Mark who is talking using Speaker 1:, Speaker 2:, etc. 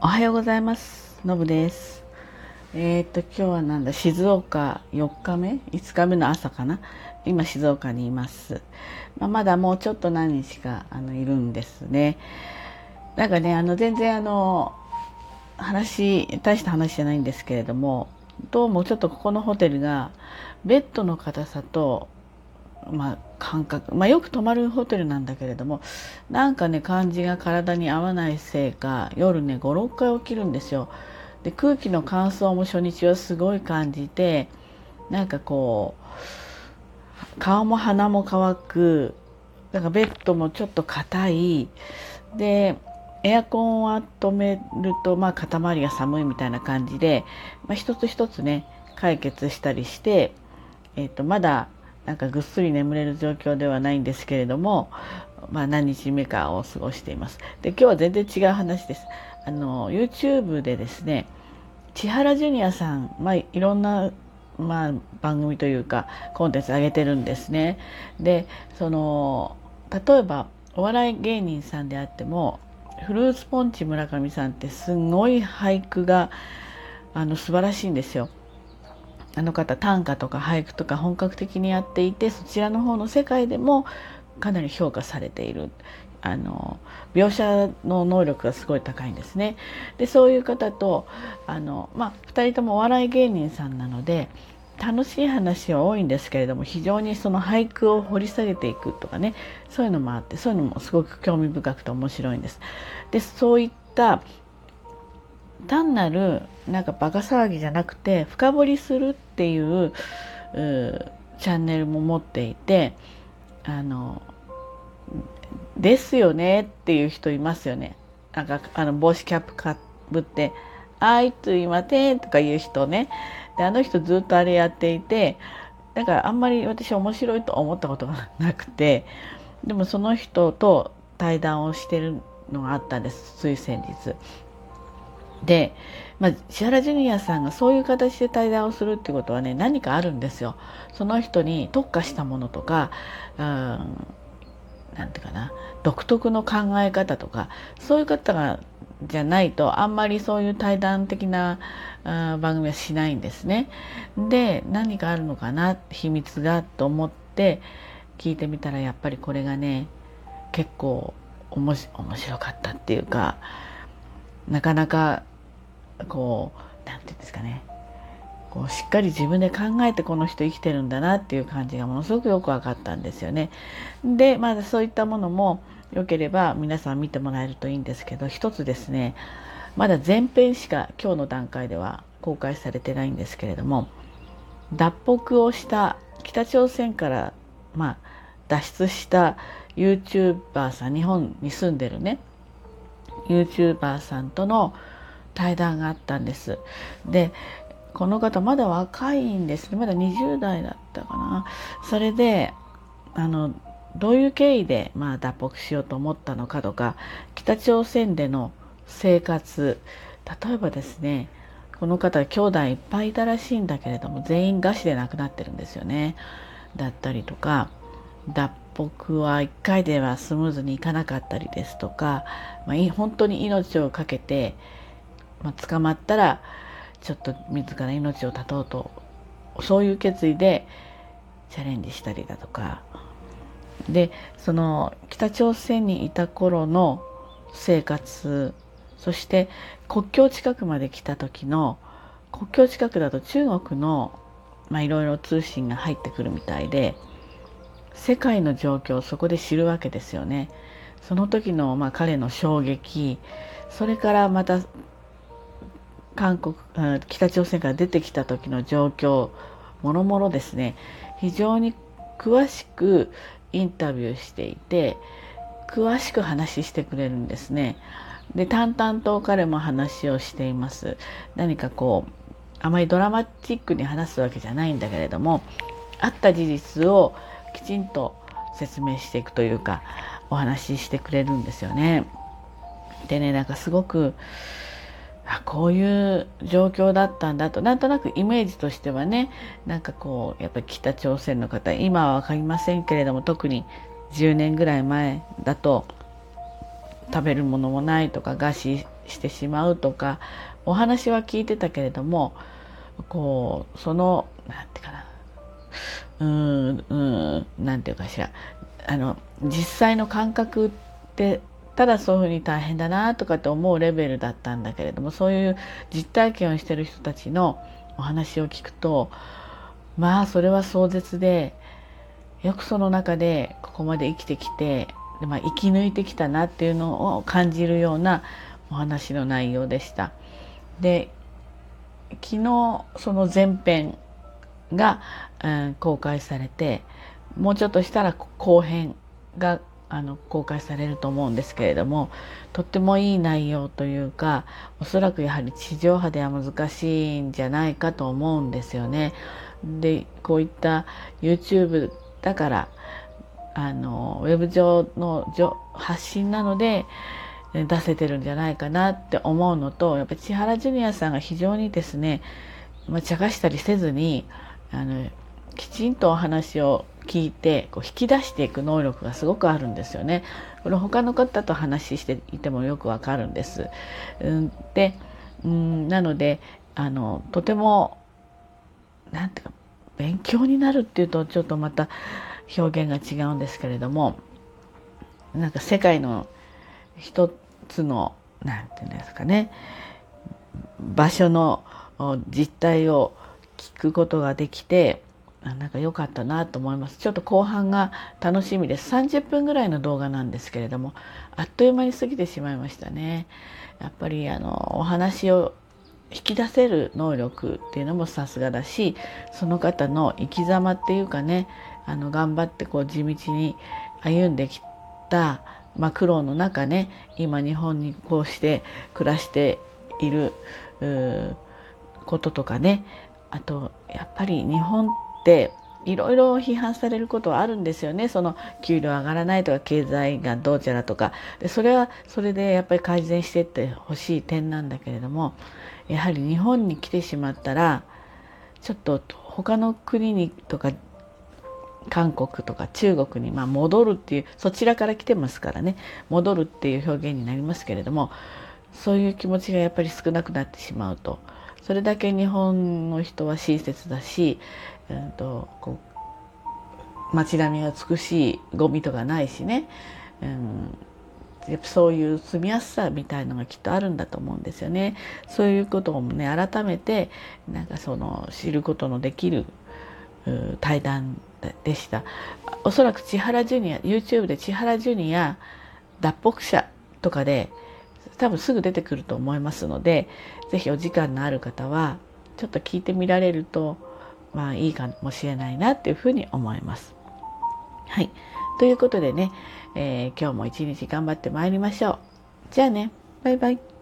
Speaker 1: おはようございます。のぶです。えー、っと今日はなんだ静岡4日目？5日目の朝かな？今静岡にいます、まあ、まだもうちょっと何日かあのいるんですね。なんかねあの全然あの話大した話じゃないんですけれどもどうもちょっとここのホテルがベッドの硬さとまあ、感覚、まあ、よく泊まるホテルなんだけれどもなんかね感じが体に合わないせいか夜ね56回起きるんですよ。で空気の乾燥も初日はすごい感じてなんかこう顔も鼻も乾くなんかベッドもちょっと硬いでエアコンは止めると、まあ、肩周りが寒いみたいな感じで、まあ、一つ一つね解決したりして、えーとまだなんかぐっすり眠れる状況ではないんですけれども、まあ、何日目かを過ごしています。で今日は全然違う話です。あの YouTube でですね千原ジュニアさん、まあ、いろんな、まあ、番組というかコンテンツ上げてるんですね。でその例えばお笑い芸人さんであってもフルーツポンチ村上さんってすごい俳句があの素晴らしいんですよ。あの方短歌とか俳句とか本格的にやっていてそちらの方の世界でもかなり評価されているあの描写の能力がすごい高いんですね。でそういう方とあの、まあ、2人ともお笑い芸人さんなので楽しい話は多いんですけれども非常にその俳句を掘り下げていくとかねそういうのもあってそういうのもすごく興味深くて面白いんです。でそういった単なるなんかバカ騒ぎじゃなくて深掘りするっていうチャンネルも持っていてあのですよねっていう人いますよね。なんかあの帽子キャップかぶって「あいついません」とか言う人ねであの人ずっとあれやっていてだからあんまり私面白いと思ったことがなくてでもその人と対談をしてるのがあったんですつい先日。で、まあ、千原ジュニアさんがそういう形で対談をするっていうことはね何かあるんですよ。その人に特化したものとか、うん、なんていうかな独特の考え方とかそういう方がじゃないとあんまりそういう対談的な番組はしないんですね。で何かあるのかな秘密がと思って聞いてみたらやっぱりこれがね結構面白かったっていうかなかなかこう何て言うんですかねこうしっかり自分で考えてこの人生きてるんだなっていう感じがものすごくよく分かったんですよね。でまあそういったものもよければ皆さん見てもらえるといいんですけど一つですねまだ前編しか今日の段階では公開されてないんですけれども脱北をした北朝鮮からまあ脱出した YouTuber さん日本に住んでるね YouTuber さんとの対談があったんです。でこの方まだ若いんですねまだ20代だったかな。それであのどういう経緯で、まあ、脱北しようと思ったのかとか北朝鮮での生活例えばですねこの方兄弟いっぱいいたらしいんだけれども全員餓死で亡くなってるんですよね。だったりとか脱北は1回ではスムーズにいかなかったりですとか、まあ、本当に命を懸けて、まあ、捕まったらちょっと自ら命を絶とうとそういう決意でチャレンジしたりだとか。でその北朝鮮にいた頃の生活そして国境近くまで来た時の国境近くだと中国のいろいろ通信が入ってくるみたいで世界の状況をそこで知るわけですよね。その時の、まあ、彼の衝撃それからまた韓国北朝鮮から出てきた時の状況もろもろですね非常に詳しくインタビューしていて詳しく話してくれるんですね。で淡々と彼も話をしています。何かこうあまりドラマチックに話すわけじゃないんだけれどもあった事実をきちんと説明していくというかお話ししてくれるんですよね。でねなんかすごくあこういう状況だったんだとなんとなくイメージとしてはねなんかこうやっぱり北朝鮮の方今は分かりませんけれども特に10年ぐらい前だと食べるものもないとか餓死してしまうとかお話は聞いてたけれどもこうそのなんていうかなうんうんなんていうかしらあの実際の感覚ってただそういうふうに大変だなとかって思うレベルだったんだけれどもそういう実体験をしてる人たちのお話を聞くとまあそれは壮絶でよくその中でここまで生きてきてで、まあ、生き抜いてきたなっていうのを感じるようなお話の内容でした。で昨日その前編が、うん、公開されてもうちょっとしたら後編があの公開されると思うんですけれどもとってもいい内容というかおそらくやはり地上波では難しいんじゃないかと思うんですよね。でこういった YouTube だからあのウェブ上の発信なので出せてるんじゃないかなって思うのとやっぱり千原ジュニアさんが非常にですね、まあ、茶化したりせずにあのきちんとお話を聞いてこう引き出していく能力がすごくあるんですよね。これ他の方と話していてもよくわかるんです。うん、でうんなのであのとてもなんていうか勉強になるっていうとちょっとまた表現が違うんですけれどもなんか世界の一つの何て言うんですかね場所の実態を聞くことができてなんか良かったなと思います。ちょっと後半が楽しみです。30分ぐらいの動画なんですけれどもあっという間に過ぎてしまいましたね。やっぱりあのお話を引き出せる能力っていうのもさすがだしその方の生き様っていうかねあの頑張ってこう地道に歩んできた、まあ、苦労の中ね今日本にこうして暮らしていることとかねあとやっぱり日本っていろいろ批判されることはあるんですよね。その給料上がらないとか経済がどうちゃらとか。でそれはそれでやっぱり改善していってほしい点なんだけれどもやはり日本に来てしまったらちょっと他の国にとか韓国とか中国にま戻るっていうそちらから来てますからね。戻るっていう表現になりますけれどもそういう気持ちがやっぱり少なくなってしまうと。それだけ日本の人は親切だし、えー、とこう街並みが美しいゴミとかないしね、うん、そういう住みやすさみたいのがきっとあるんだと思うんですよね。そういうことをね改めてなんかその知ることのできる対談でした。おそらく千原ジュニア YouTube で千原ジュニア脱北者とかで多分すぐ出てくると思いますので是非お時間のある方はちょっと聞いてみられるとまあいいかもしれないなっていうふうに思います。はい。ということでね、えー、今日も一日頑張ってまいりましょう。じゃあね、バイバイ。